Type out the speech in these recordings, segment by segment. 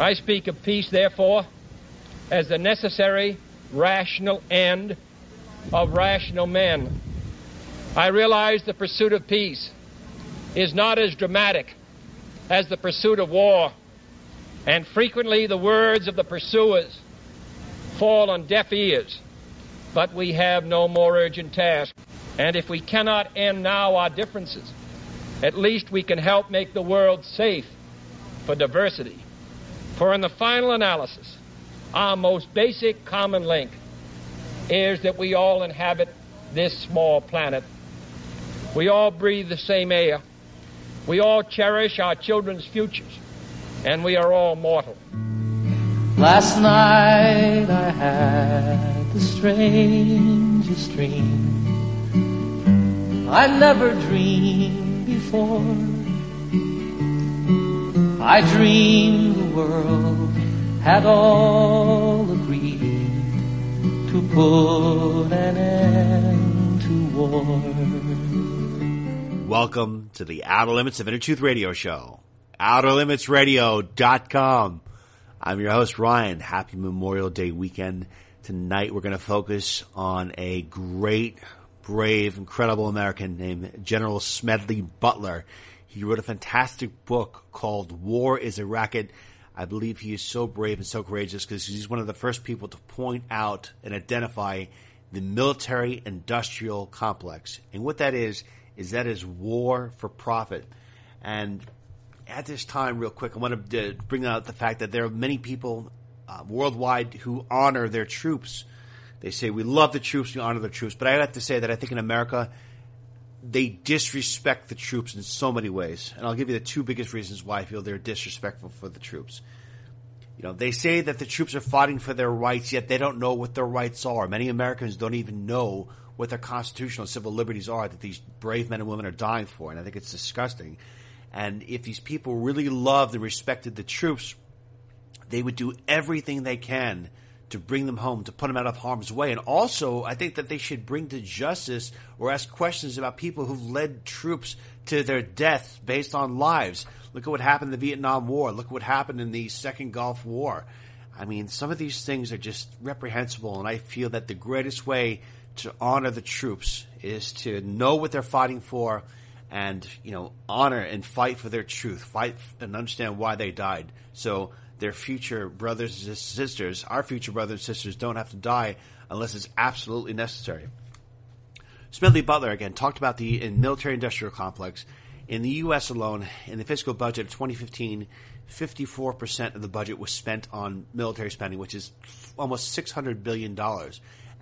I speak of peace, therefore, as the necessary, rational end of rational men. I realize the pursuit of peace is not as dramatic as the pursuit of war, and frequently the words of the pursuers fall on deaf ears. But we have no more urgent task, and if we cannot end now our differences, at least we can help make the world safe for diversity. For in the final analysis, our most basic common link is that we all inhabit this small planet. We all breathe the same air. We all cherish our children's futures, and we are all mortal. Last night I had the strangest dream. I never dreamed before. I dreamed the world had all agreed to put an end to war. Welcome to the Outer Limits of Inner Truth Radio Show. OuterLimitsRadio.com. I'm your host, Ryan. Happy Memorial Day weekend. Tonight we're going to focus on a great, brave, incredible American named General Smedley Butler. He wrote a fantastic book called War is a Racket. I believe he is so brave and so courageous because he's one of the first people to point out and identify the military industrial complex. And what that is, is that is war for profit. And at this time, real quick, I want to bring out the fact that there are many people uh, worldwide who honor their troops. They say, we love the troops, we honor the troops. But I have to say that I think in America, they disrespect the troops in so many ways. And I'll give you the two biggest reasons why I feel they're disrespectful for the troops. You know, they say that the troops are fighting for their rights, yet they don't know what their rights are. Many Americans don't even know what their constitutional civil liberties are that these brave men and women are dying for. And I think it's disgusting. And if these people really loved and respected the troops, they would do everything they can to bring them home, to put them out of harm's way. And also, I think that they should bring to justice or ask questions about people who've led troops to their death based on lives. Look at what happened in the Vietnam War. Look at what happened in the Second Gulf War. I mean, some of these things are just reprehensible, and I feel that the greatest way to honor the troops is to know what they're fighting for and, you know, honor and fight for their truth, fight and understand why they died. So their future brothers and sisters, our future brothers and sisters don't have to die unless it's absolutely necessary. Smedley Butler again talked about the military industrial complex. In the U.S. alone, in the fiscal budget of 2015, 54% of the budget was spent on military spending, which is almost $600 billion.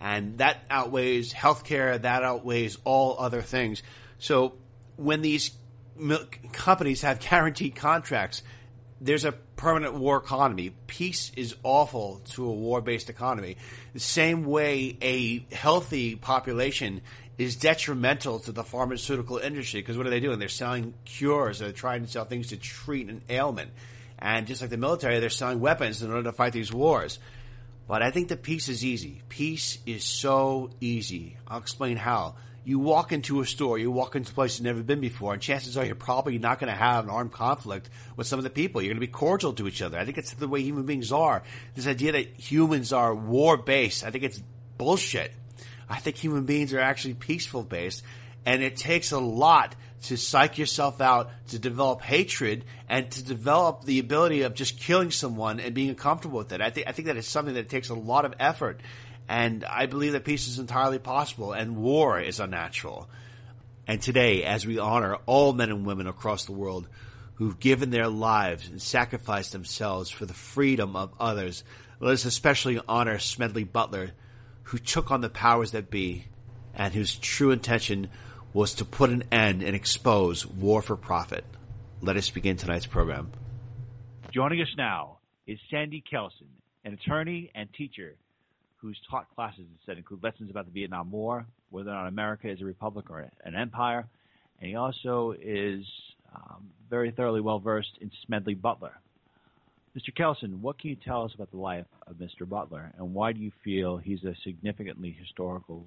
And that outweighs healthcare, that outweighs all other things. So when these companies have guaranteed contracts, there's a permanent war economy. Peace is awful to a war based economy. The same way a healthy population is detrimental to the pharmaceutical industry because what are they doing? They're selling cures. They're trying to sell things to treat an ailment. And just like the military, they're selling weapons in order to fight these wars. But I think the peace is easy. Peace is so easy. I'll explain how. You walk into a store, you walk into a place you've never been before, and chances are you're probably not going to have an armed conflict with some of the people. You're going to be cordial to each other. I think it's the way human beings are. This idea that humans are war based, I think it's bullshit. I think human beings are actually peaceful based, and it takes a lot to psych yourself out, to develop hatred, and to develop the ability of just killing someone and being uncomfortable with it. I think I think that is something that takes a lot of effort, and I believe that peace is entirely possible, and war is unnatural. And today, as we honor all men and women across the world who've given their lives and sacrificed themselves for the freedom of others, let us especially honor Smedley Butler, who took on the powers that be, and whose true intention was to put an end and expose war for profit. Let us begin tonight's program. Joining us now is Sandy Kelson, an attorney and teacher who's taught classes that include lessons about the Vietnam War, whether or not America is a republic or an empire, and he also is um, very thoroughly well versed in Smedley Butler. Mr. Kelson, what can you tell us about the life of Mr. Butler, and why do you feel he's a significantly historical?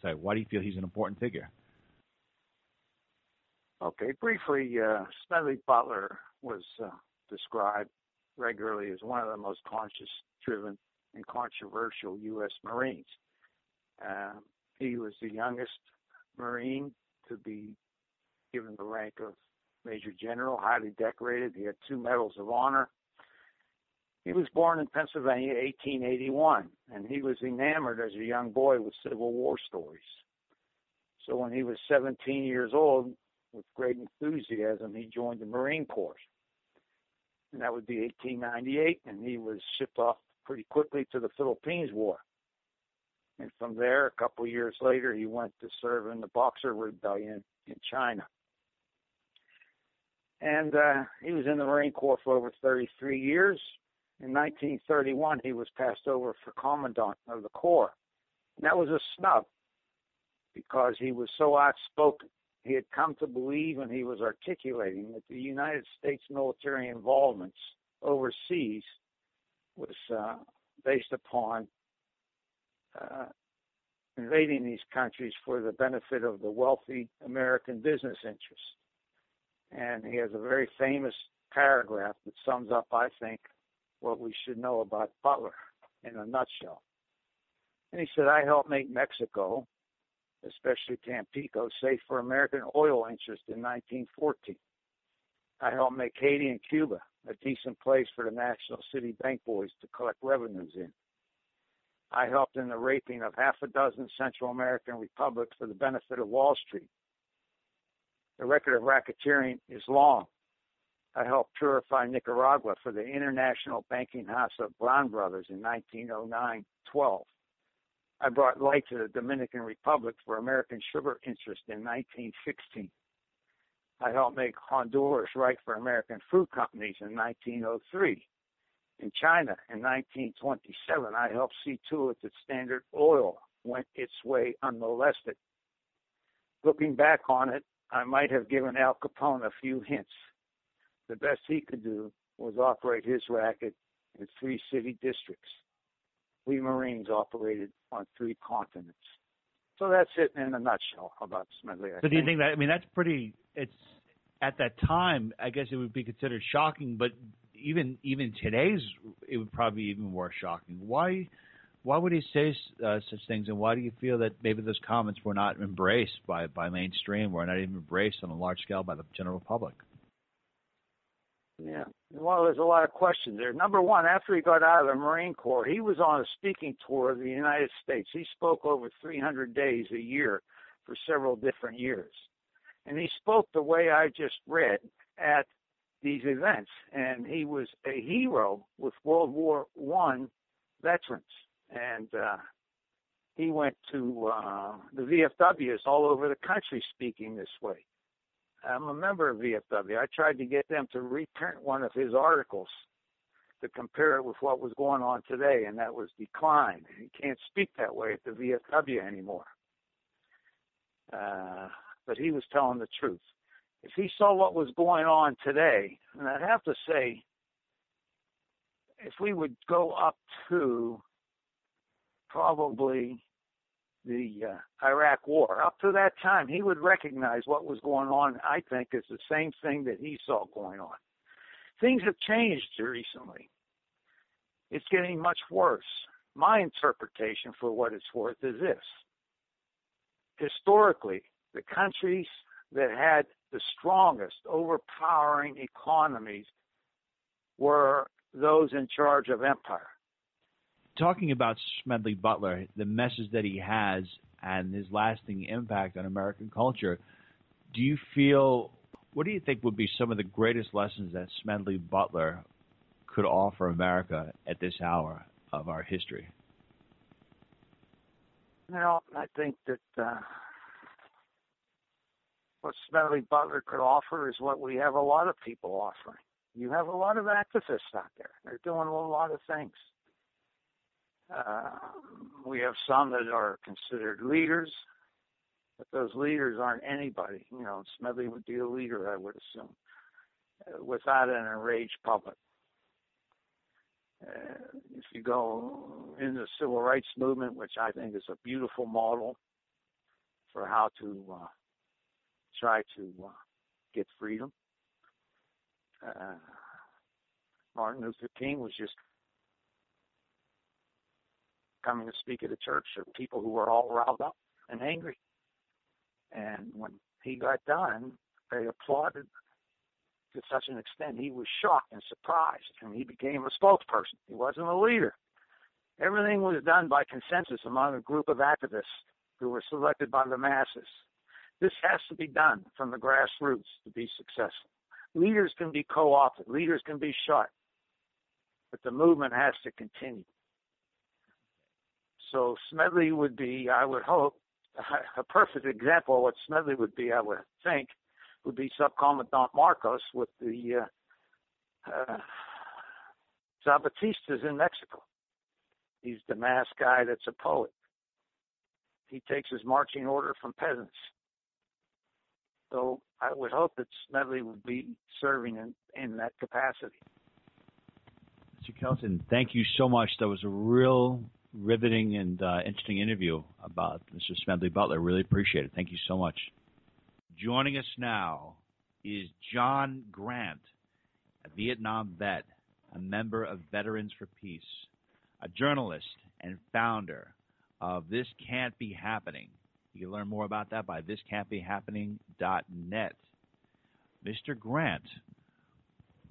Sorry, why do you feel he's an important figure? Okay, briefly, uh, Smedley Butler was uh, described regularly as one of the most conscience-driven and controversial U.S. Marines. Um, he was the youngest Marine to be given the rank of Major General, highly decorated. He had two Medals of Honor. He was born in Pennsylvania, 1881, and he was enamored as a young boy with Civil War stories. So when he was 17 years old, with great enthusiasm, he joined the Marine Corps. And that would be 1898, and he was shipped off pretty quickly to the Philippines War. And from there, a couple years later, he went to serve in the Boxer Rebellion in China. And uh, he was in the Marine Corps for over 33 years. In 1931, he was passed over for Commandant of the Corps. And that was a snub because he was so outspoken. He had come to believe and he was articulating that the United States military involvements overseas was uh, based upon uh, invading these countries for the benefit of the wealthy American business interests. And he has a very famous paragraph that sums up, I think, what we should know about Butler in a nutshell. And he said, I helped make Mexico, especially Tampico, safe for American oil interests in 1914. I helped make Haiti and Cuba a decent place for the National City Bank boys to collect revenues in. I helped in the raping of half a dozen Central American republics for the benefit of Wall Street. The record of racketeering is long. I helped purify Nicaragua for the International Banking House of Brown Brothers in 1909-12. I brought light to the Dominican Republic for American sugar interest in 1916. I helped make Honduras right for American fruit companies in 1903. In China in 1927, I helped see to it that Standard Oil went its way unmolested. Looking back on it, I might have given Al Capone a few hints. The best he could do was operate his racket in three city districts. We Marines operated on three continents. So that's it in a nutshell about Smedley. I so do you think that? I mean, that's pretty. It's at that time. I guess it would be considered shocking, but even even today's, it would probably be even more shocking. Why? Why would he say uh, such things, and why do you feel that maybe those comments were not embraced by by mainstream, or not even embraced on a large scale by the general public? Yeah. Well, there's a lot of questions there. Number one, after he got out of the Marine Corps, he was on a speaking tour of the United States. He spoke over 300 days a year for several different years. And he spoke the way I just read at these events. And he was a hero with World War One veterans. And uh, he went to uh, the VFWs all over the country speaking this way. I'm a member of VFW. I tried to get them to reprint one of his articles to compare it with what was going on today, and that was declined. You can't speak that way at the VFW anymore. Uh, but he was telling the truth. If he saw what was going on today, and I'd have to say, if we would go up to probably the uh, Iraq War. Up to that time, he would recognize what was going on. I think is the same thing that he saw going on. Things have changed recently. It's getting much worse. My interpretation, for what it's worth, is this: historically, the countries that had the strongest, overpowering economies were those in charge of empire talking about Smedley Butler, the message that he has and his lasting impact on American culture, do you feel, what do you think would be some of the greatest lessons that Smedley Butler could offer America at this hour of our history? Well, I think that uh, what Smedley Butler could offer is what we have a lot of people offering. You have a lot of activists out there. They're doing a lot of things. Uh, we have some that are considered leaders, but those leaders aren't anybody. You know, Smedley would be a leader, I would assume, uh, without an enraged public. Uh, if you go in the civil rights movement, which I think is a beautiful model for how to uh, try to uh, get freedom. Uh, Martin Luther King was just coming to speak at a church of people who were all riled up and angry. And when he got done, they applauded to such an extent he was shocked and surprised, and he became a spokesperson. He wasn't a leader. Everything was done by consensus among a group of activists who were selected by the masses. This has to be done from the grassroots to be successful. Leaders can be co-opted, leaders can be shot, but the movement has to continue. So Smedley would be, I would hope, a perfect example of what Smedley would be, I would think, would be Subcommandant Marcos with the uh, uh, Zapatistas in Mexico. He's the mass guy that's a poet. He takes his marching order from peasants. So I would hope that Smedley would be serving in, in that capacity. Mr. Kelson, thank you so much. That was a real riveting and uh, interesting interview about Mr. Smedley Butler. Really appreciate it. Thank you so much. Joining us now is John Grant, a Vietnam vet, a member of Veterans for Peace, a journalist and founder of This Can't Be Happening. You can learn more about that by thiscan'tbehappening.net. Mr. Grant,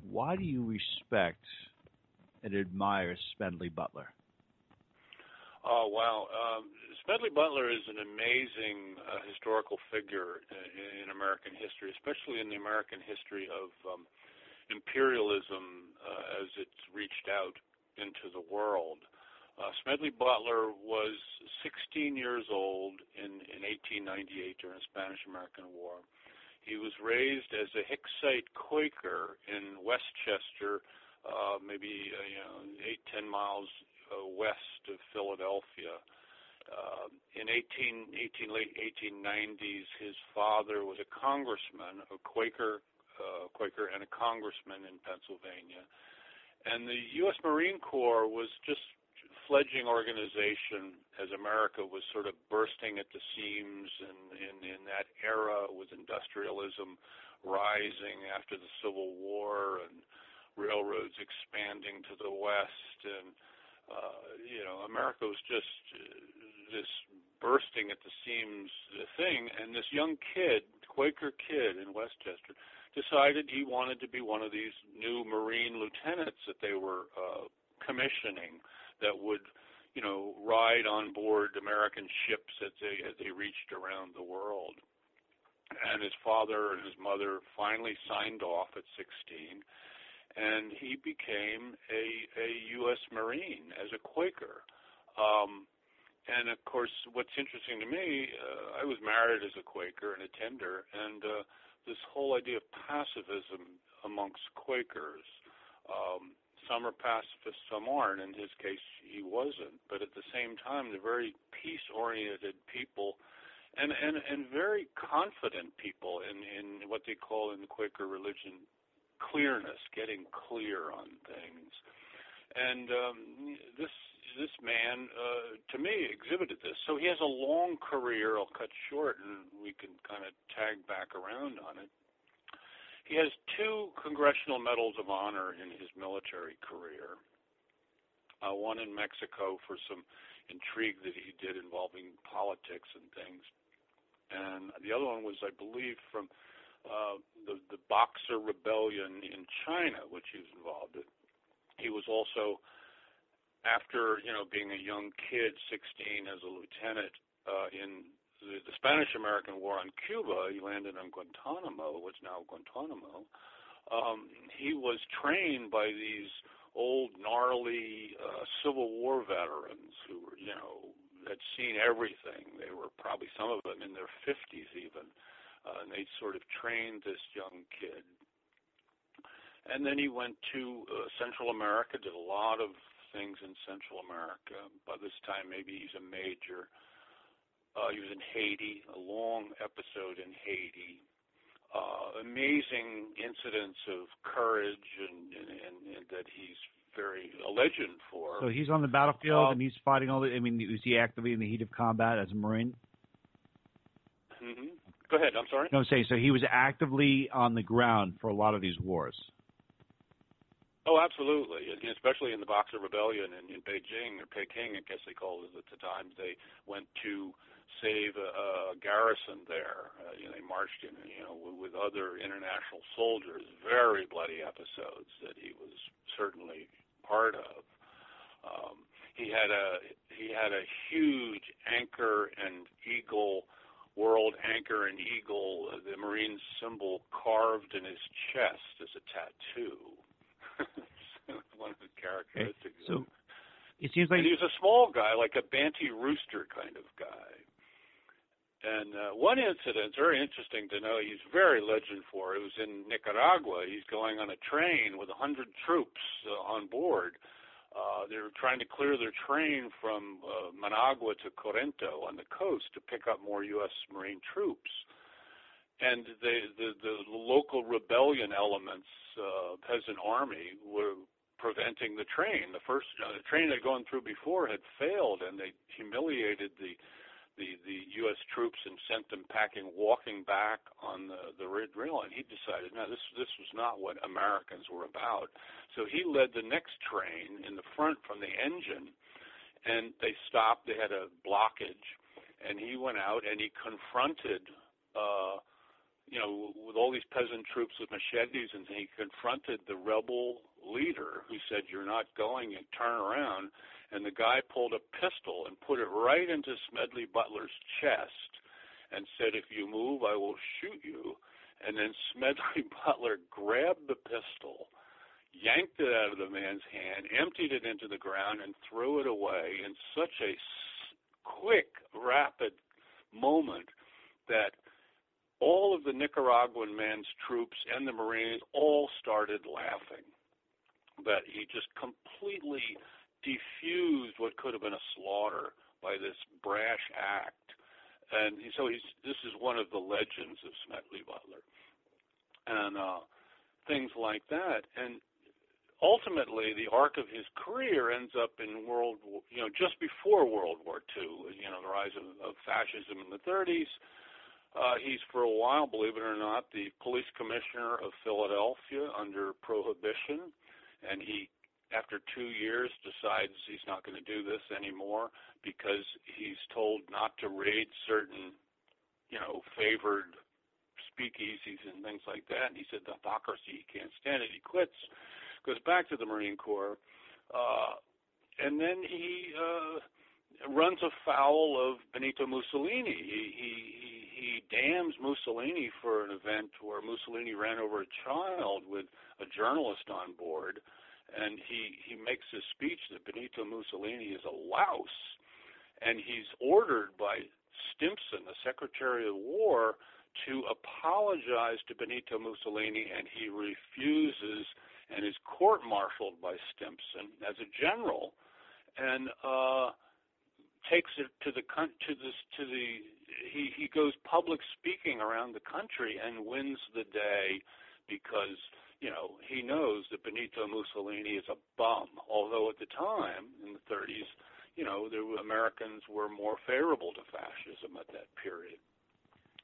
why do you respect and admire Smedley Butler? Oh wow, um, Butler is an amazing uh, historical figure in, in, American history, especially in the American history of um, imperialism uh, as it's reached out into the world. Uh, Smedley Butler was 16 years old in, in 1898 during the Spanish-American War. He was raised as a Hicksite Quaker in West Chester, uh, maybe uh, you know eight ten miles uh, west of Philadelphia. Uh, in 18, 18, late 1890s, his father was a congressman, a Quaker, uh, Quaker, and a congressman in Pennsylvania. And the U.S. Marine Corps was just fledgling organization as America was sort of bursting at the seams, and in, that era with industrialism rising after the Civil War and railroads expanding to the west and uh, you know, America was just uh, this bursting at the seams thing, and this young kid, Quaker kid in West Chester, decided he wanted to be one of these new Marine lieutenants that they were uh, commissioning that would, you know, ride on board American ships as they as they reached around the world. And his father and his mother finally signed off at 16 and he became a a U.S. Marine as a Quaker. Um, and of course, what's interesting to me, uh, I was married as a Quaker and a tender, and uh, this whole idea of pacifism amongst Quakers. Um, some are pacifists, some aren't. In his case, he wasn't. But at the same time, they're very peace-oriented people, and and and very confident people in in what they call in the Quaker religion clearness, getting clear on things. And um, this this man, uh, to me, exhibited this. So he has a long career. I'll cut short, and we can kind of tag back around on it. He has two Congressional Medals of Honor in his military career. Uh, one in Mexico for some intrigue that he did involving politics and things, and the other one was, I believe, from uh, the the Boxer Rebellion in China, which he was involved in. He was also, after you know being a young kid, 16 as a lieutenant uh, in the, the Spanish-American War on Cuba. He landed on Guantanamo, what's now Guantanamo. Um, he was trained by these old gnarly uh, Civil War veterans who were, you know, had seen everything. They were probably some of them in their 50s even uh, and they sort of trained this young kid. and then he went to uh, Central America, did a lot of things in Central America. By this time, maybe he's a major. He was in Haiti, a long episode in Haiti. Uh, amazing incidents of courage and, and, and, and that he's very a legend for. So he's on the battlefield Uh, and he's fighting all the. I mean, is he actively in the heat of combat as a Marine? hmm Go ahead. I'm sorry. No, I'm saying so he was actively on the ground for a lot of these wars. Oh, absolutely, and especially in the Boxer Rebellion in, in Beijing or Peking, I guess they called it at the time. They went to save a, a garrison there. Uh, you know, they marched in, you know, with, with other international soldiers. Very bloody episodes that he was certainly part of. Um, he had a he had a huge anchor and eagle world anchor and eagle, uh, the Marine symbol carved in his chest as a tattoo. One of the characteristics. So it seems like and he was a small guy, like a Banty rooster kind of guy. And uh, one incident, very interesting to know, he's very legend for. It was in Nicaragua. He's going on a train with a hundred troops uh, on board. Uh, they were trying to clear their train from uh, Managua to Corinto on the coast to pick up more U.S. Marine troops. And the the, the local rebellion elements, uh, peasant army, were preventing the train. The first uh, the train they'd gone through before had failed, and they humiliated the the the U.S. troops and sent them packing, walking back on the the red rail. And he decided, no, this this was not what Americans were about. So he led the next train in the front from the engine, and they stopped. They had a blockage, and he went out and he confronted. uh you know, with all these peasant troops with machetes, and he confronted the rebel leader who said, "You're not going," and turn around. And the guy pulled a pistol and put it right into Smedley Butler's chest, and said, "If you move, I will shoot you." And then Smedley Butler grabbed the pistol, yanked it out of the man's hand, emptied it into the ground, and threw it away in such a quick, rapid moment that all of the Nicaraguan man's troops and the Marines all started laughing. That he just completely defused what could have been a slaughter by this brash act. And so he's this is one of the legends of Smedley Butler. And uh things like that. And ultimately the arc of his career ends up in World War, you know, just before World War II, you know, the rise of, of fascism in the 30s. Uh, he's for a while, believe it or not, the police commissioner of Philadelphia under Prohibition, and he, after two years, decides he's not going to do this anymore because he's told not to raid certain, you know, favored speakeasies and things like that. And he said the hypocrisy, he can't stand it. He quits, goes back to the Marine Corps, uh, and then he uh, runs afoul of Benito Mussolini. He, he he damns Mussolini for an event where Mussolini ran over a child with a journalist on board, and he he makes a speech that Benito Mussolini is a louse, and he's ordered by Stimson, the Secretary of War, to apologize to Benito Mussolini, and he refuses and is court-martialed by Stimson as a general, and uh, takes it to the to this to the he he goes public speaking around the country and wins the day because you know he knows that Benito Mussolini is a bum. Although at the time in the 30s, you know, the Americans were more favorable to fascism at that period.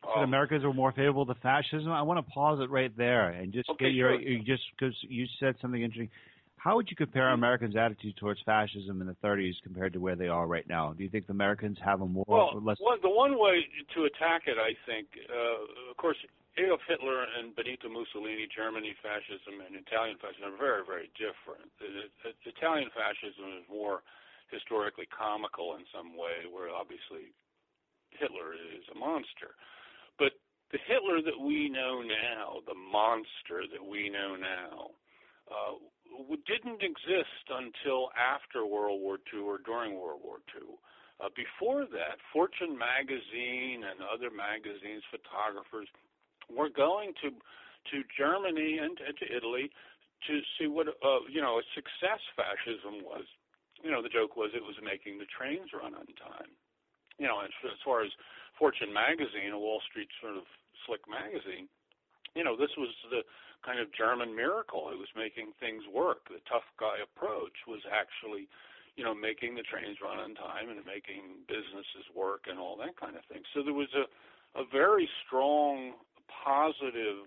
That Americans were more favorable to fascism. I want to pause it right there and just Okay, get your sure. you just because you said something interesting. How would you compare Americans' attitude towards fascism in the 30s compared to where they are right now? Do you think the Americans have a more Well, less? one, the one way to attack it, I think, uh, of course, Adolf Hitler and Benito Mussolini, Germany fascism and Italian fascism are very, very different. Italian fascism is more historically comical in some way, where obviously Hitler is a monster. But the Hitler that we know now, the monster that we know now, uh, didn't exist until after World War II or during World War II. Uh, before that, Fortune magazine and other magazines, photographers were going to to Germany and, to Italy to see what uh, you know a success fascism was. You know, the joke was it was making the trains run on time. You know, as, as far as Fortune magazine, a Wall Street sort of slick magazine, you know, this was the kind of German miracle. It was making things work. The tough guy approach was actually, you know, making the trains run on time and making businesses work and all that kind of thing. So there was a a very strong positive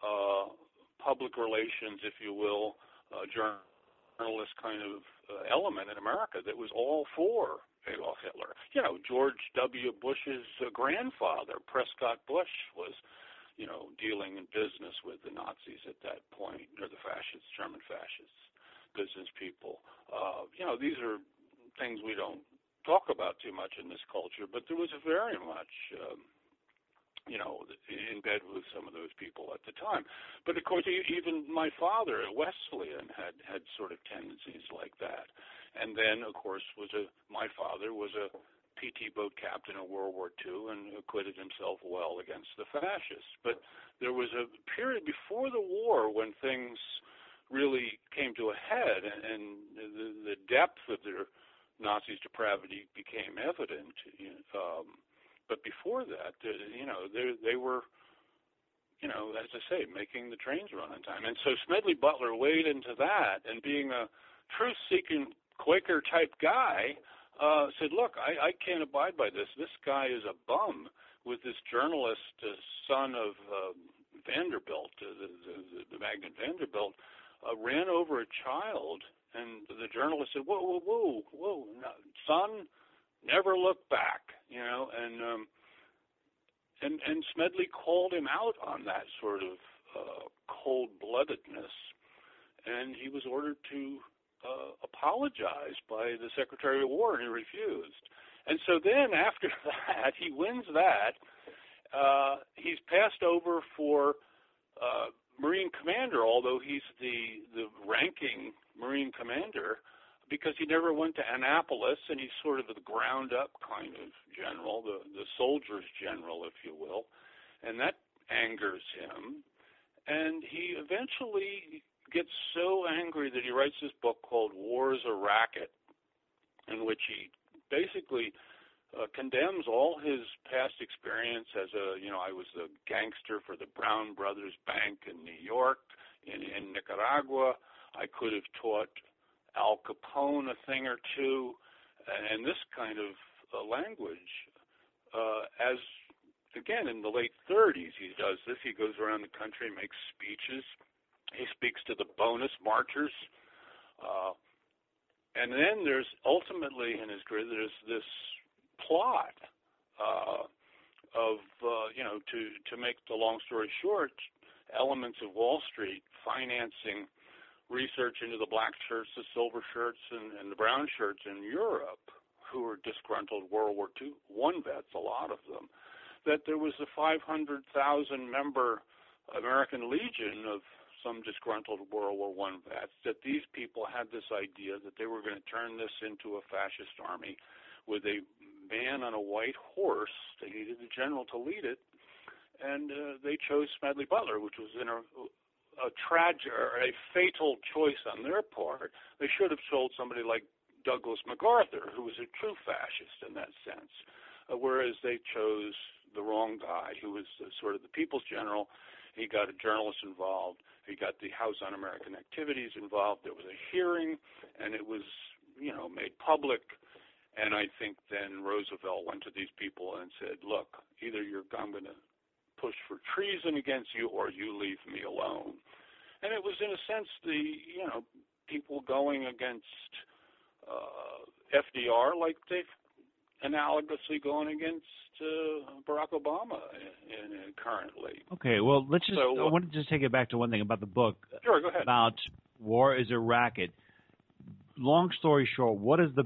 uh, public relations, if you will, uh, journalist kind of uh, element in America that was all for Adolf Hitler. You know, George W. Bush's uh, grandfather, Prescott Bush, was you know, dealing in business with the Nazis at that point, or the fascists, German fascists, business people. Uh, you know, these are things we don't talk about too much in this culture, but there was a very much, um, you know, in bed with some of those people at the time. But of course, even my father, a Wesleyan, had had sort of tendencies like that. And then, of course, was a my father was a PT boat captain in World War II and acquitted himself well against the fascists. But there was a period before the war when things really came to a head, and the, the depth of their Nazis' depravity became evident. Um, but before that, you know, they, were, you know, as I say, making the trains run on time. And so Smedley Butler weighed into that, and being a truth-seeking Quaker type guy, uh, said, "Look, I, I can't abide by this. This guy is a bum." With this journalist, uh, son of uh, Vanderbilt, uh, the, the, the magnate Vanderbilt, uh, ran over a child, and the journalist said, "Whoa, whoa, whoa, whoa, son, never look back," you know, and um, and and Smedley called him out on that sort of uh, cold-bloodedness, and he was ordered to uh, apologized by the Secretary of War, and he refused. And so then, after that, he wins that. Uh, he's passed over for uh, Marine Commander, although he's the the ranking Marine Commander, because he never went to Annapolis, and he's sort of the ground up kind of general, the the soldier's general, if you will, and that angers him. And he eventually gets so angry that he writes this book called War is a Racket, in which he basically uh, condemns all his past experience as a, you know, I was a gangster for the Brown Brothers Bank in New York, in, in Nicaragua. I could have taught Al Capone a thing or two, and this kind of uh, language. Uh, as again in the late 30s, he does this. He goes around the country and makes speeches he speaks to the bonus marchers. Uh, and then there's ultimately in his career, there's this plot uh, of, uh, you know, to, to make the long story short, elements of Wall Street financing research into the black shirts, the silver shirts, and, and the brown shirts in Europe who were disgruntled World War II one vets, a lot of them, that there was a 500,000 member American Legion of some disgruntled World War One vets that these people had this idea that they were going to turn this into a fascist army with a man on a white horse. They needed a general to lead it, and uh, they chose Smedley Butler, which was in a, a tragic or a fatal choice on their part. They should have told somebody like Douglas MacArthur, who was a true fascist in that sense, uh, whereas they chose the wrong guy, who was uh, sort of the people's general he got a journalist involved. He got the House Un-American Activities involved. There was a hearing, and it was, you know, made public. And I think then Roosevelt went to these people and said, "Look, either you're I'm going to push for treason against you, or you leave me alone." And it was, in a sense, the you know people going against uh, FDR like they've analogously going against uh, Barack Obama in, in currently. Okay, well, let's just. So, I want to just take it back to one thing about the book. Sure, go ahead. About war is a racket. Long story short, what is the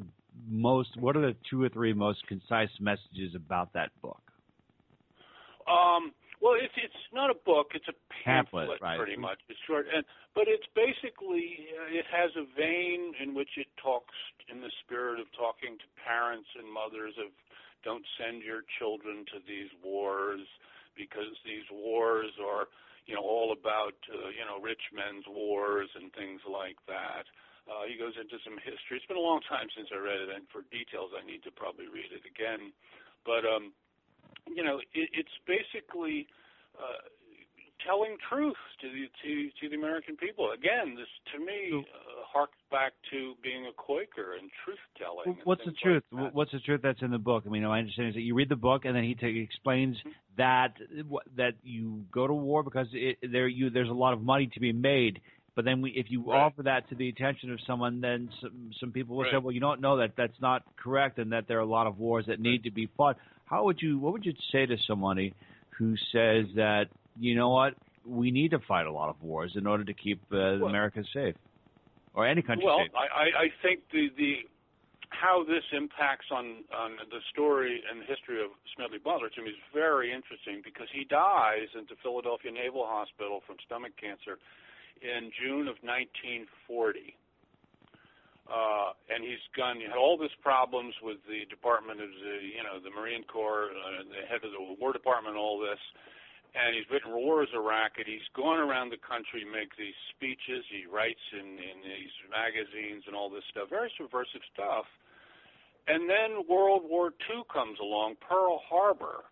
most? What are the two or three most concise messages about that book? Um, well, it's it's not a book; it's a pamphlet, pamphlet right. pretty much. It's short, and but it's basically uh, it has a vein in which it talks in the spirit of talking to parents and mothers of don't send your children to these wars because these wars are you know, all about uh, you know rich men's wars and things like that. Uh, he goes into some history. It's been a long time since I read it, and for details, I need to probably read it again. But um, you know, it, it's basically uh, telling truth to the to to the American people. Again, this to me uh, harks back to being a Quaker and truth telling. What's the truth? Like What's the truth that's in the book? I mean, my understanding is that you read the book and then he t- explains mm-hmm. that that you go to war because it, there you there's a lot of money to be made. But then, we, if you right. offer that to the attention of someone, then some, some people will right. say, "Well, you don't know that that's not correct, and that there are a lot of wars that need to be fought." How would you? What would you say to somebody who says that you know what? We need to fight a lot of wars in order to keep uh, well, America safe, or any country well, safe. Well, I, I think the the how this impacts on on the story and history of Smedley Butler to me is very interesting because he dies at the Philadelphia Naval Hospital from stomach cancer in June of 1940. Uh, and he's gone. He had all these problems with the Department of the, you know, the Marine Corps, uh, the head of the War Department, all this. And he's written War is a Racket. He's gone around the country, make these speeches. He writes in in these magazines and all this stuff, very subversive stuff. And then World War II comes along, Pearl Harbor.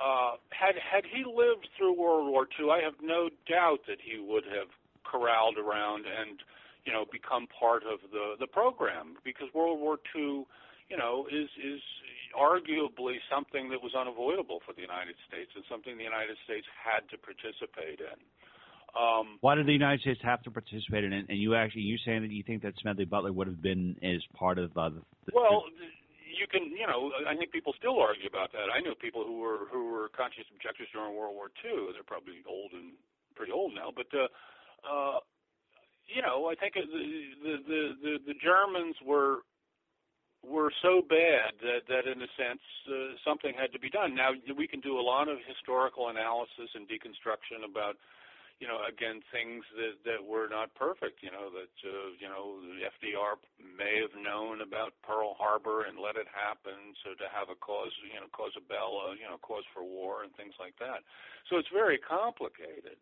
Uh, had had he lived through World War II, I have no doubt that he would have corralled around and you know become part of the the program because World War II you know is is arguably something that was unavoidable for the United States and something the United States had to participate in. Um, Why did the United States have to participate in it? And you actually you saying that you think that Smedley Butler would have been as part of uh, the, the well. You can, you know, I think people still argue about that. I know people who were who were conscious objectors during World War II. They're probably old and pretty old now, but uh, uh, you know, I think the the the the, Germans were were so bad that that in a sense uh, something had to be done. Now we can do a lot of historical analysis and deconstruction about you know again things that that were not perfect. You know that uh, you know FDR may have known about Pearl Harbor and let it happen, so to have a cause you know casus belli uh, you know cause for war and things like that. So it's very complicated.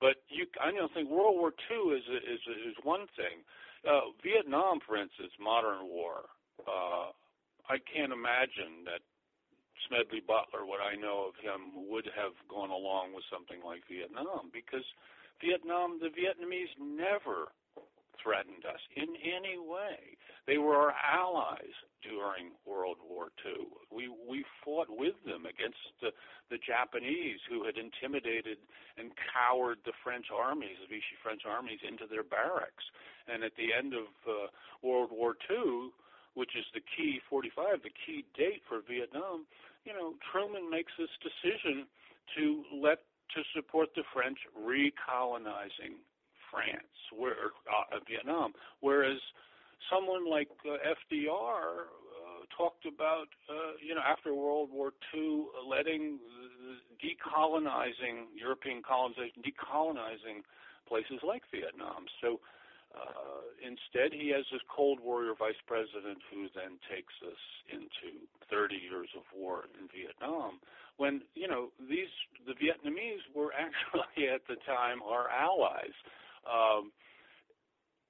But you, I don't think World War II is is is one thing. Uh, Vietnam, for instance, modern war. Uh, I can't imagine that Smedley Butler, what I know of him, would have gone along with something like Vietnam because Vietnam, the Vietnamese never threatened us in any way. They were our allies during World War II. We we fought with them against the, the Japanese who had intimidated and cowered the French armies, the Vichy French armies, into their barracks. And at the end of uh, World War II, which is the key 45, the key date for Vietnam, you know, Truman makes this decision to let to support the French recolonizing France, where uh, Vietnam, whereas someone like uh, FDR uh, talked about, uh, you know, after World War II, uh, letting decolonizing European colonization, decolonizing places like Vietnam. So uh, instead, he has this Cold Warrior vice president who then takes us into 30 years of war in Vietnam. When you know these, the Vietnamese were actually at the time our allies. Um,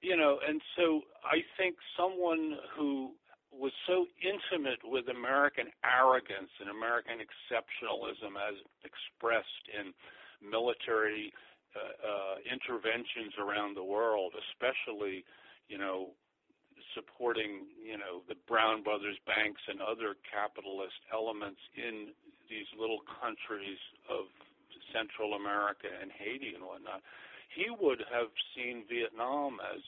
you know, and so I think someone who was so intimate with American arrogance and American exceptionalism as expressed in military uh, uh, interventions around the world, especially, you know, supporting, you know, the Brown Brothers banks and other capitalist elements in these little countries of Central America and Haiti and whatnot he would have seen Vietnam as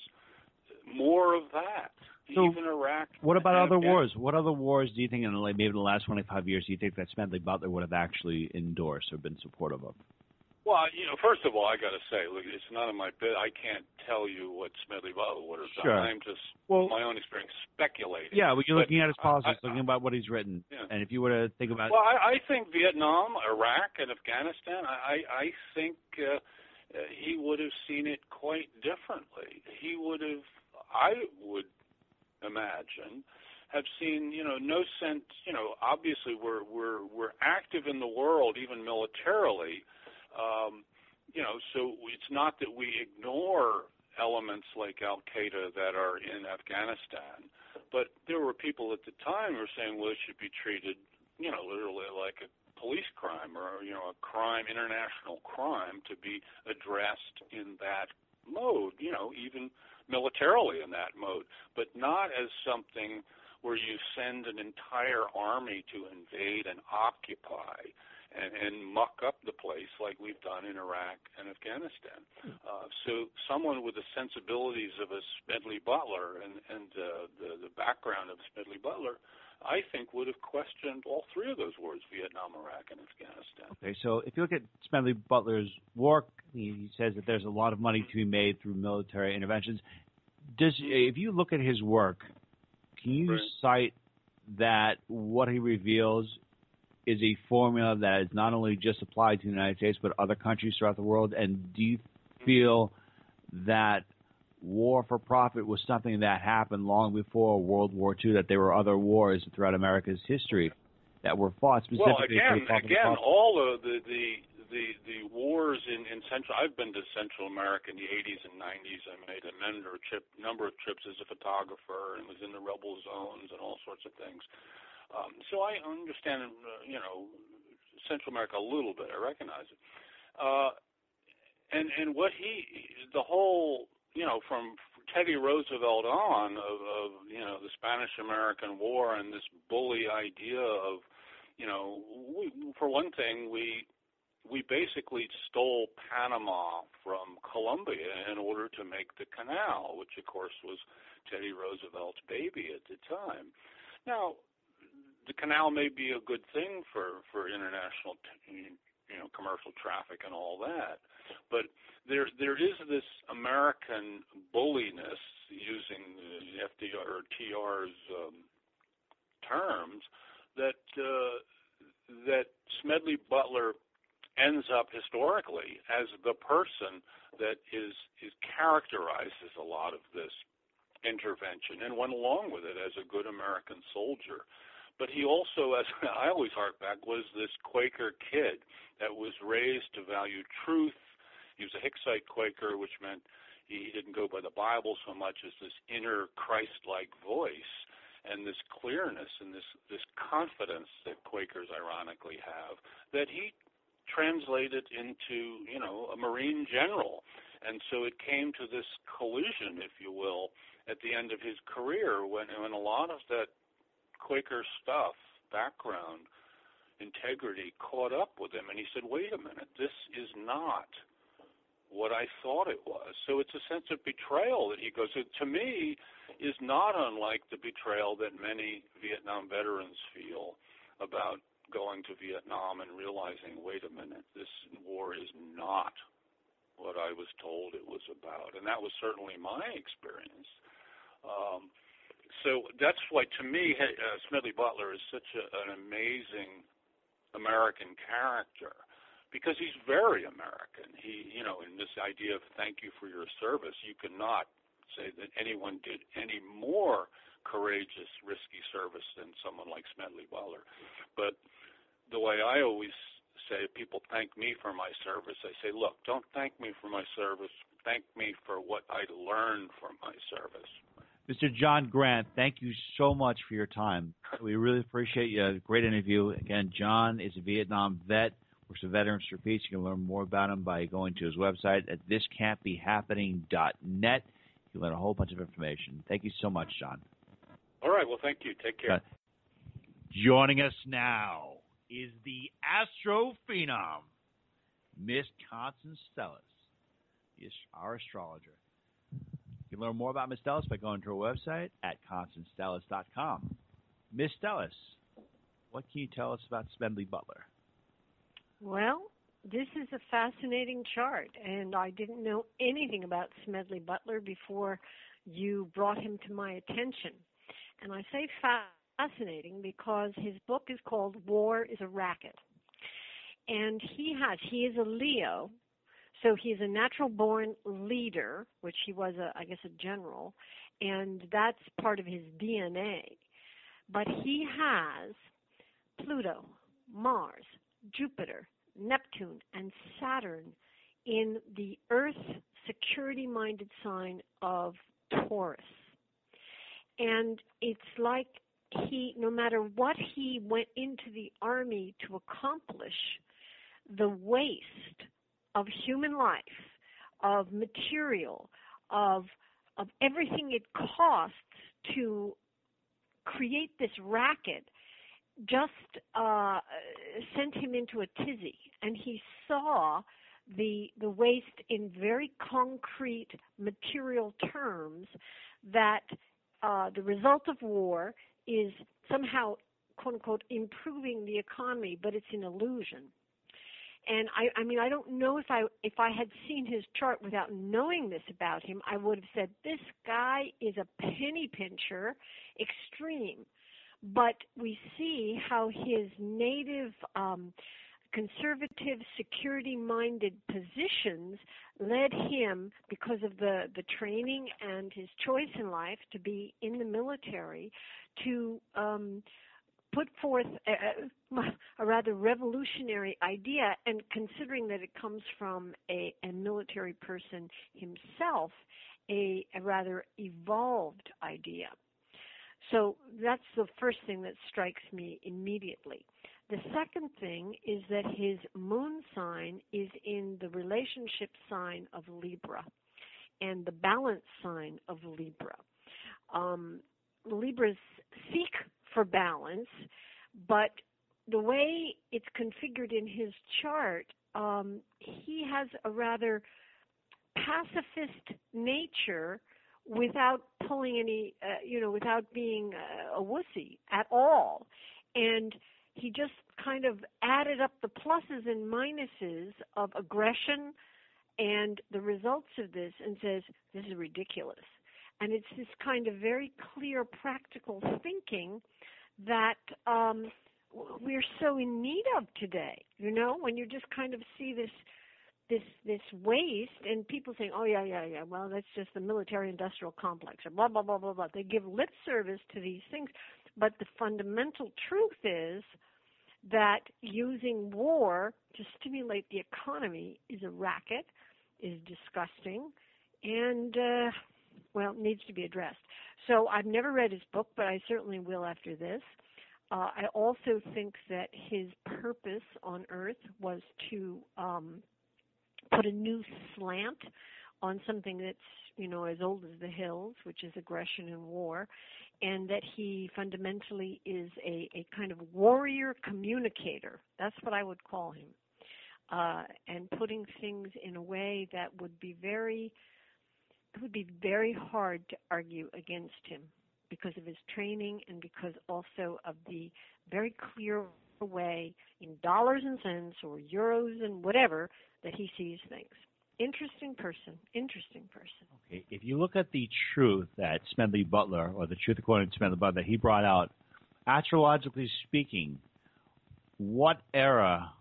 more of that. So even Iraq. What about other wars? What other wars do you think in maybe in the last 25 years do you think that Smedley Butler would have actually endorsed or been supportive of? Well, you know, first of all, I got to say, look, it's none of my bit. I can't tell you what Smedley Butler would have done. Sure. I'm just, well, my own experience, speculating. Yeah, well, you're but looking at his policies, I, I, looking about what he's written, yeah. and if you were to think about. Well, I, I think Vietnam, Iraq, and Afghanistan. I, I think. Uh, he would have seen it quite differently. He would have, I would imagine, have seen, you know, no sense. You know, obviously we're we're we're active in the world, even militarily. Um, you know, so it's not that we ignore elements like Al Qaeda that are in Afghanistan, but there were people at the time who were saying, well, it should be treated, you know, literally like a police crime or you know a crime, international crime, to be addressed in that mode. You know, even militarily in that mode, but not as something where you send an entire army to invade and occupy and, and muck up the place like we've done in Iraq and Afghanistan. Uh, so someone with the sensibilities of a Smedley Butler and, and uh, the, the background of Smedley Butler, I think would have questioned all three of those wars Vietnam, Iraq, and Afghanistan. Okay, so if you look at Smedley Butler's work, he says that there's a lot of money to be made through military interventions. Does if you look at his work, can you Right. cite that what he reveals is a formula that is not only just applied to the United States but other countries throughout the world? And do you mm-hmm. feel that war for profit was something that happened long before World War II? That there were other wars throughout America's history that were fought Well, specifically again, for profit. again, all of the the the, the wars in, in Central. I've been to Central America in the 80s and 90s. I made a number of trip number of trips as a photographer and was in the rebel zones and all sorts of things. Um, so I understand, uh, you know, Central America a little bit. I recognize it. Uh, and and what he, the whole, you know, from Teddy Roosevelt on of, of you know the Spanish American War and this bully idea of, you know, we, for one thing, we we basically stole Panama from Colombia in order to make the canal, which of course was Teddy Roosevelt's baby at the time. Now, the canal may be a good thing for for international t- you know commercial traffic and all that. But there there is this american bulliness using fdr or tr's um, terms that uh, that smedley butler ends up historically as the person that is is characterizes a lot of this intervention and went along with it as a good american soldier but he also, as I always hark back, was this Quaker kid that was raised to value truth. He was a Hicksite Quaker, which meant he didn't go by the Bible so much as this inner Christ-like voice and this clearness and this this confidence that Quakers ironically have that he translated into you know a Marine general, and so it came to this collision, if you will, at the end of his career when when a lot of that Quaker stuff, background, integrity caught up with him, and he said, "Wait a minute, this is not what I thought it was." So it's a sense of betrayal that he goes. It, to me, is not unlike the betrayal that many Vietnam veterans feel about going to Vietnam and realizing, "Wait a minute, this war is not what I was told it was about," and that was certainly my experience. Um, so that's why, to me, uh, Smedley Butler is such a, an amazing American character because he's very American. He, you know, in this idea of thank you for your service, you cannot say that anyone did any more courageous, risky service than someone like Smedley Butler. But the way I always say, people thank me for my service. I say, look, don't thank me for my service. Thank me for what I learned from my service. Mr. John Grant, thank you so much for your time. We really appreciate you. Great interview. Again, John is a Vietnam vet, works with Veterans for Peace. You can learn more about him by going to his website at thiscan'tbehappening.net. You learn a whole bunch of information. Thank you so much, John. All right. Well, thank you. Take care. Uh, joining us now is the astrophenom, Miss Constance Stellas, our astrologer. You can learn more about Miss Stellas by going to her website at constancestellas.com. Miss Stellas, what can you tell us about Smedley Butler? Well, this is a fascinating chart, and I didn't know anything about Smedley Butler before you brought him to my attention. And I say fascinating because his book is called War is a Racket. And he has, he is a Leo, so he's a natural born leader, which he was, a, I guess, a general, and that's part of his DNA. But he has Pluto, Mars, Jupiter, Neptune, and Saturn in the Earth security minded sign of Taurus. And it's like he, no matter what he went into the army to accomplish, the waste of human life, of material, of of everything it costs to create this racket just uh, sent him into a tizzy, and he saw the the waste in very concrete material terms that uh, the result of war is somehow quote unquote improving the economy, but it's an illusion. And I, I mean, I don't know if I if I had seen his chart without knowing this about him, I would have said this guy is a penny pincher, extreme. But we see how his native um, conservative, security-minded positions led him, because of the the training and his choice in life to be in the military, to um, put forth a, a, rather revolutionary idea, and considering that it comes from a, a military person himself, a, a rather evolved idea. So that's the first thing that strikes me immediately. The second thing is that his moon sign is in the relationship sign of Libra and the balance sign of Libra. Um, Libras seek for balance, but the way it's configured in his chart, um, he has a rather pacifist nature without pulling any, uh, you know, without being uh, a wussy at all. And he just kind of added up the pluses and minuses of aggression and the results of this and says, this is ridiculous. And it's this kind of very clear, practical thinking that um, we're so in need of today. You know, when you just kind of see this this this waste and people saying, "Oh yeah, yeah, yeah." Well, that's just the military-industrial complex, or blah blah blah blah blah. They give lip service to these things, but the fundamental truth is that using war to stimulate the economy is a racket, is disgusting, and uh, well, needs to be addressed. So I've never read his book, but I certainly will after this. Uh, I also think that his purpose on Earth was to um, put a new slant on something that's you know as old as the hills, which is aggression and war, and that he fundamentally is a, a kind of warrior communicator. That's what I would call him, uh, and putting things in a way that would be very it would be very hard to argue against him because of his training and because also of the very clear way in dollars and cents or euros and whatever that he sees things. Interesting person. Interesting person. Okay. If you look at the truth that Smedley Butler, or the truth according to Smedley Butler, that he brought out, astrologically speaking, what era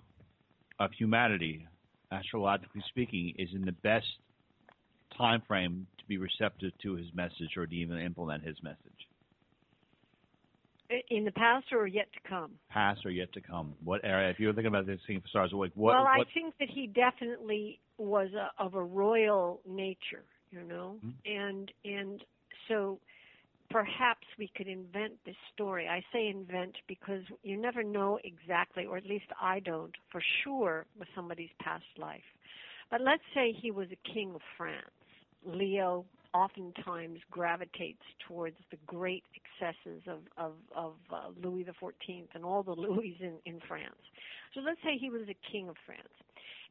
of humanity, astrologically speaking, is in the best time frame to be receptive to his message or to even implement his message? In the past or yet to come? Past or yet to come. What era? If you're thinking about this thing for stars, like what? Well, what, I think that he definitely was a, of a royal nature, you know, mm-hmm. and and so perhaps we could invent this story. I say invent because you never know exactly, or at least I don't for sure, with somebody's past life. But let's say he was a king of France. Leo oftentimes gravitates towards the great excesses of of, of uh, Louis Fourteenth and all the Louis in in France. So let's say he was a king of France,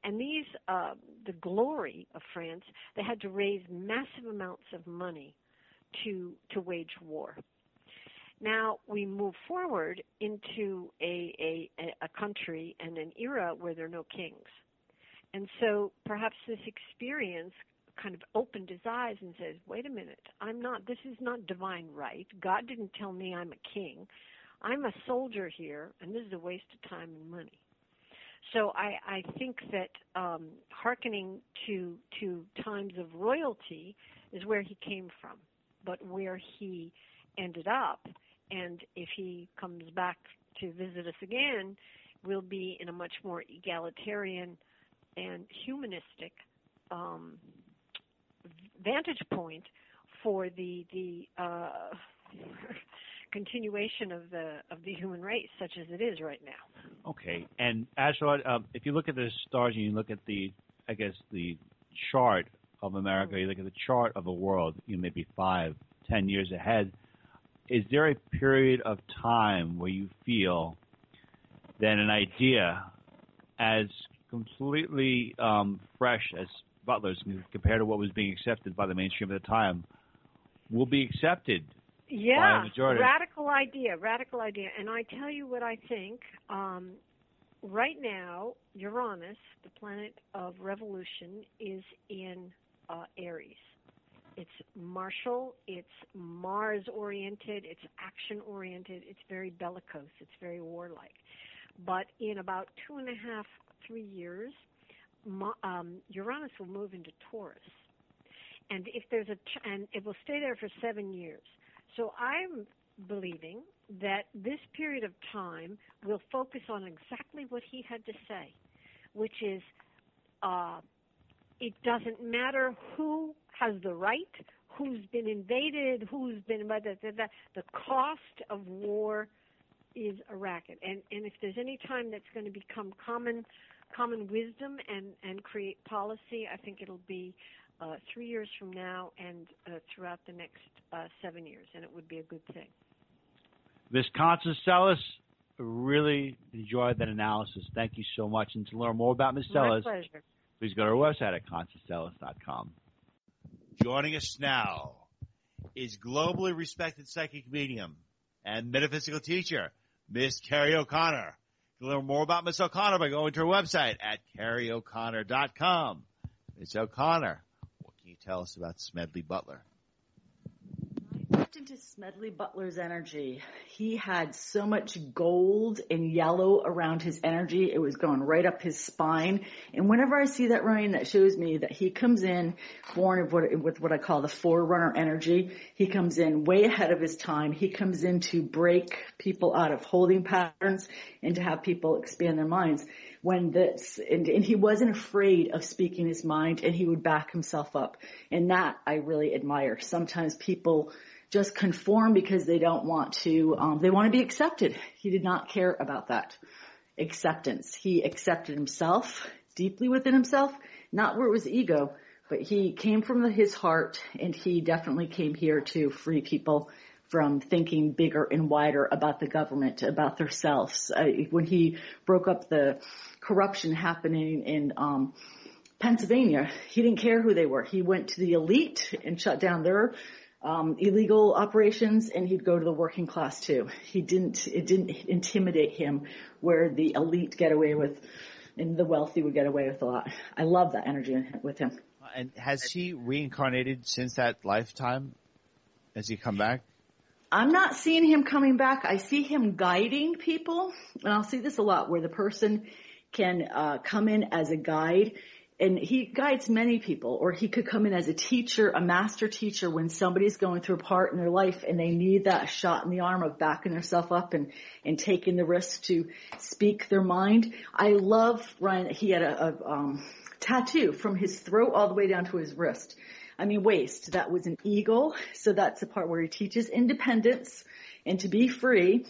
and these uh, the glory of France. They had to raise massive amounts of money to to wage war. Now we move forward into a, a, a country and an era where there are no kings. And so perhaps this experience kind of opened his eyes and says, wait a minute, I'm not, this is not divine right. God didn't tell me I'm a king. I'm a soldier here, and this is a waste of time and money. So I, I think that um, hearkening to to times of royalty is where he came from, but where he ended up, and if he comes back to visit us again, will be in a much more egalitarian and humanistic um, vantage point for the the uh, continuation of the of the human race, such as it is right now. Okay, and Ashrod, um, if you look at the stars and you look at the, I guess the chart of America, you look at the chart of the world, you know, maybe five, ten years ahead. Is there a period of time where you feel that an idea as completely um, fresh as Butler's compared to what was being accepted by the mainstream at the time will be accepted yeah, radical idea, radical idea. And I tell you what I think. Um, right now, Uranus, the planet of revolution, is in uh, Aries. It's martial, it's Mars oriented, it's action oriented, it's very bellicose, it's very warlike. But in about two and a half, three years, um, Uranus will move into Taurus. And if there's a, ch- and it will stay there for seven years. So I'm believing that this period of time will focus on exactly what he had to say, which is uh, it doesn't matter who has the right, who's been invaded, who's been the, the, the cost of war is a racket. And and if there's any time that's going to become common common wisdom and and create policy, I think it'll be uh, three years from now and uh, throughout the next uh, seven years, and it would be a good thing. Miss Constance Stellas, really enjoyed that analysis. Thank you so much. And to learn more about Ms. Stellas, please go to our website at constancestellas.com. Joining us now is globally respected psychic medium and metaphysical teacher, Miss Carrie O'Connor. You can learn more about Miss O'Connor by going to her website at carrieoconnor.com. Miss O'Connor, what can you tell us about Smedley Butler? Smedley Butler's energy. He had so much gold and yellow around his energy. It was going right up his spine. And whenever I see that, Ryan, that shows me that he comes in born what, with what I call the forerunner energy. He comes in way ahead of his time. He comes in to break people out of holding patterns and to have people expand their minds when this, and, and he wasn't afraid of speaking his mind and he would back himself up. And that I really admire. Sometimes people just conform because they don't want to, um, they want to be accepted. He did not care about that acceptance. He accepted himself deeply within himself, not where it was ego, but he came from the, his heart and he definitely came here to free people from thinking bigger and wider about the government, about themselves. Uh, when he broke up the corruption happening in um, Pennsylvania, he didn't care who they were. He went to the elite and shut down their um, illegal operations, and he'd go to the working class too. He didn't. It didn't intimidate him where the elite get away with, and the wealthy would get away with a lot. I love that energy with him. And has he reincarnated since that lifetime? Has he come back? I'm not seeing him coming back. I see him guiding people, and I'll see this a lot where the person can uh, come in as a guide, and he guides many people, or he could come in as a teacher, a master teacher, when somebody's going through a part in their life and they need that shot in the arm of backing themselves up and and taking the risk to speak their mind. I love Ryan. He had a, a um, tattoo from his throat all the way down to his wrist I mean waist. That was an eagle. So that's the part where he teaches independence and to be free.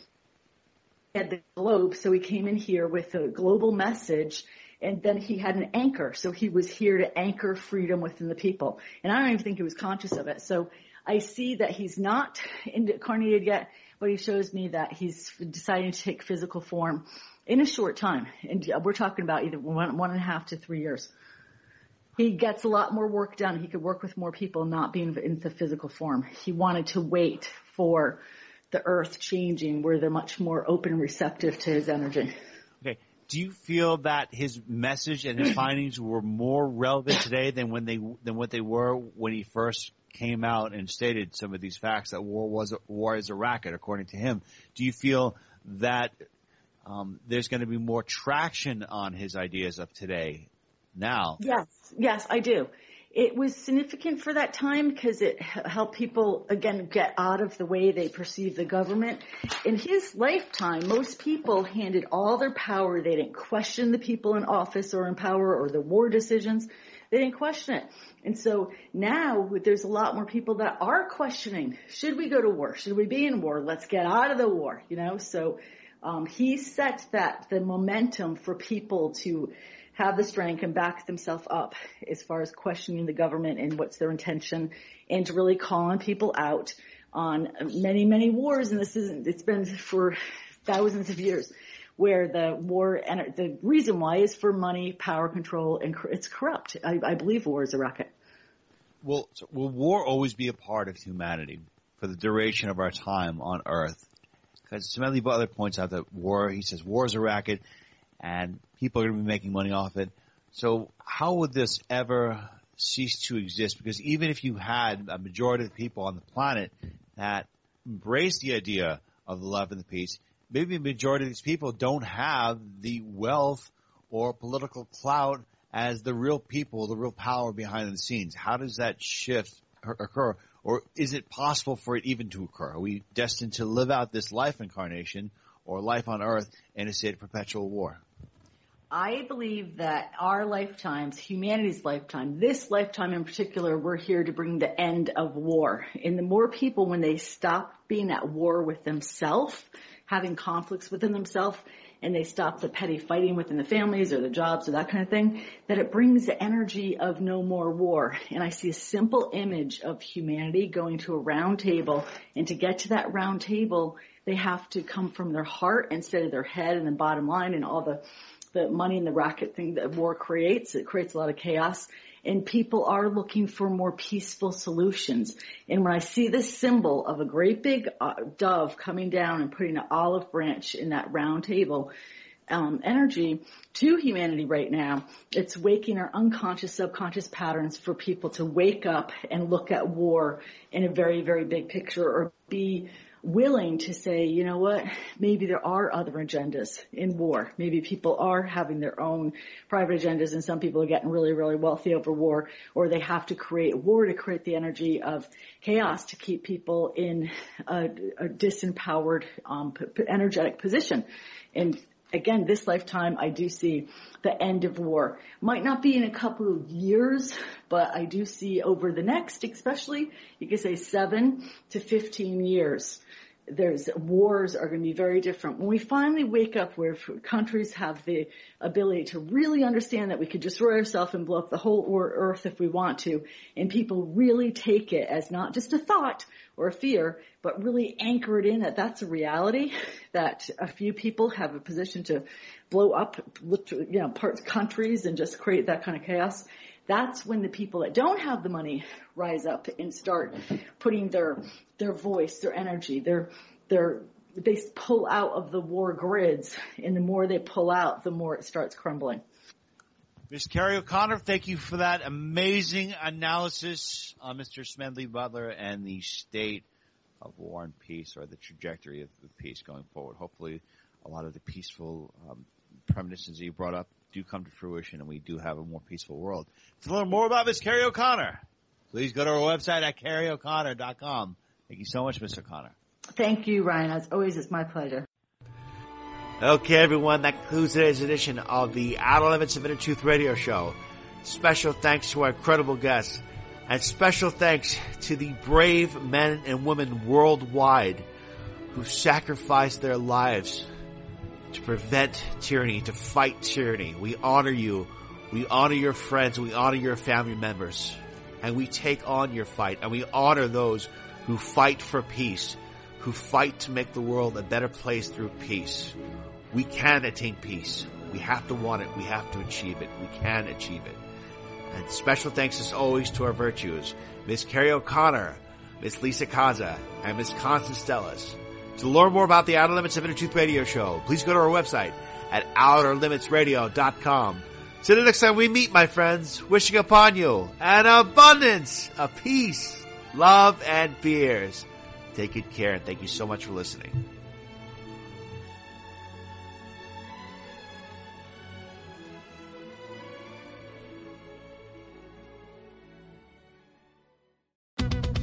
Had the globe, so he came in here with a global message and then he had an anchor. So he was here to anchor freedom within the people. And I don't even think he was conscious of it. So I see that he's not incarnated yet, but he shows me that he's deciding to take physical form in a short time. And we're talking about either one, one and a half to three years he gets a lot more work done. He could work with more people, not being in the physical form. He wanted to wait for the earth changing where they're much more open and receptive to his energy. Do you feel that his message and his findings were more relevant today than when they than what they were when he first came out and stated some of these facts that war was war is a racket, according to him? Do you feel that um, there's going to be more traction on his ideas of today now. Yes, yes, I do. It was significant for that time because it helped people again get out of the way they perceive the government. In his lifetime, most people handed all their power. They didn't question the people in office or in power or the war decisions. They didn't question it. And so now there's a lot more people that are questioning, should we go to war? Should we be in war? Let's get out of the war, you know? So, um, he set that, the momentum for people to have the strength and back themselves up as far as questioning the government and what's their intention and to really calling people out on many, many wars. And this isn't, it's been for thousands of years where the war and the reason why is for money, power control, and it's corrupt. I, I believe war is a racket. Will, so will war always be a part of humanity for the duration of our time on Earth? Because Smedley Butler points out that war, he says war is a racket and people are going to be making money off it. So how would this ever cease to exist? Because even if you had a majority of people on the planet that embrace the idea of the love and the peace, maybe a majority of these people don't have the wealth or political clout as the real people, the real power behind the scenes. How does that shift occur? Or is it possible for it even to occur? Are we destined to live out this life incarnation or life on earth in a state of perpetual war? I believe that our lifetimes, humanity's lifetime, this lifetime in particular, we're here to bring the end of war. And the more people, when they stop being at war with themselves, having conflicts within themselves, and they stop the petty fighting within the families or the jobs or that kind of thing, that it brings the energy of no more war. And I see a simple image of humanity going to a round table, and to get to that round table, they have to come from their heart instead of their head and the bottom line and all the the money and the racket thing that war creates. It creates a lot of chaos and people are looking for more peaceful solutions. And when I see this symbol of a great big uh, dove coming down and putting an olive branch in that round table, um, energy to humanity right now. It's waking our unconscious, subconscious patterns for people to wake up and look at war in a very, very big picture or be willing to say, you know what, maybe there are other agendas in war. Maybe people are having their own private agendas and some people are getting really, really wealthy over war or they have to create war to create the energy of chaos to keep people in a, a disempowered, um, energetic position. Again, this lifetime, I do see the end of war. Might not be in a couple of years, but I do see over the next, especially, you could say seven to 15 years, there's wars are going to be very different. When we finally wake up where countries have the ability to really understand that we could destroy ourselves and blow up the whole earth if we want to, and people really take it as not just a thought or a fear, but really anchor it in that that's a reality, that a few people have a position to blow up, you know, parts, countries and just create that kind of chaos that's when the people that don't have the money rise up and start putting their their voice, their energy, their their they pull out of the war grids, and the more they pull out, the more it starts crumbling. Ms. Carrie O'Connor, thank you for that amazing analysis on Mr. Smedley Butler and the state of war and peace, or the trajectory of, peace going forward. Hopefully, a lot of the peaceful um, premonitions that you brought up do come to fruition and we do have a more peaceful world. To learn more about Miss Carrie O'Connor, please go to our website at carrieoconnor.com. Thank you so much, Mr. O'Connor. Thank you, Ryan. As always, it's my pleasure. Okay, everyone, that concludes today's edition of the Outer Limits of Inner Truth Radio Show. Special thanks to our incredible guests, and special thanks to the brave men and women worldwide who sacrificed their lives to prevent tyranny, to fight tyranny. We honor you. We honor your friends. We honor your family members. And we take on your fight and we honor those who fight for peace, who fight to make the world a better place through peace. We can attain peace. We have to want it. We have to achieve it. We can achieve it. And special thanks as always to our virtues, Miss Carrie O'Connor, Miss Lisa Kaza, and Miss Constance Stellas. To learn more about the Outer Limits of Inner Truth Radio Show, please go to our website at outerlimitsradio.com. Till the next time we meet, my friends, wishing upon you an abundance of peace, love, and beers. Take good care and thank you so much for listening.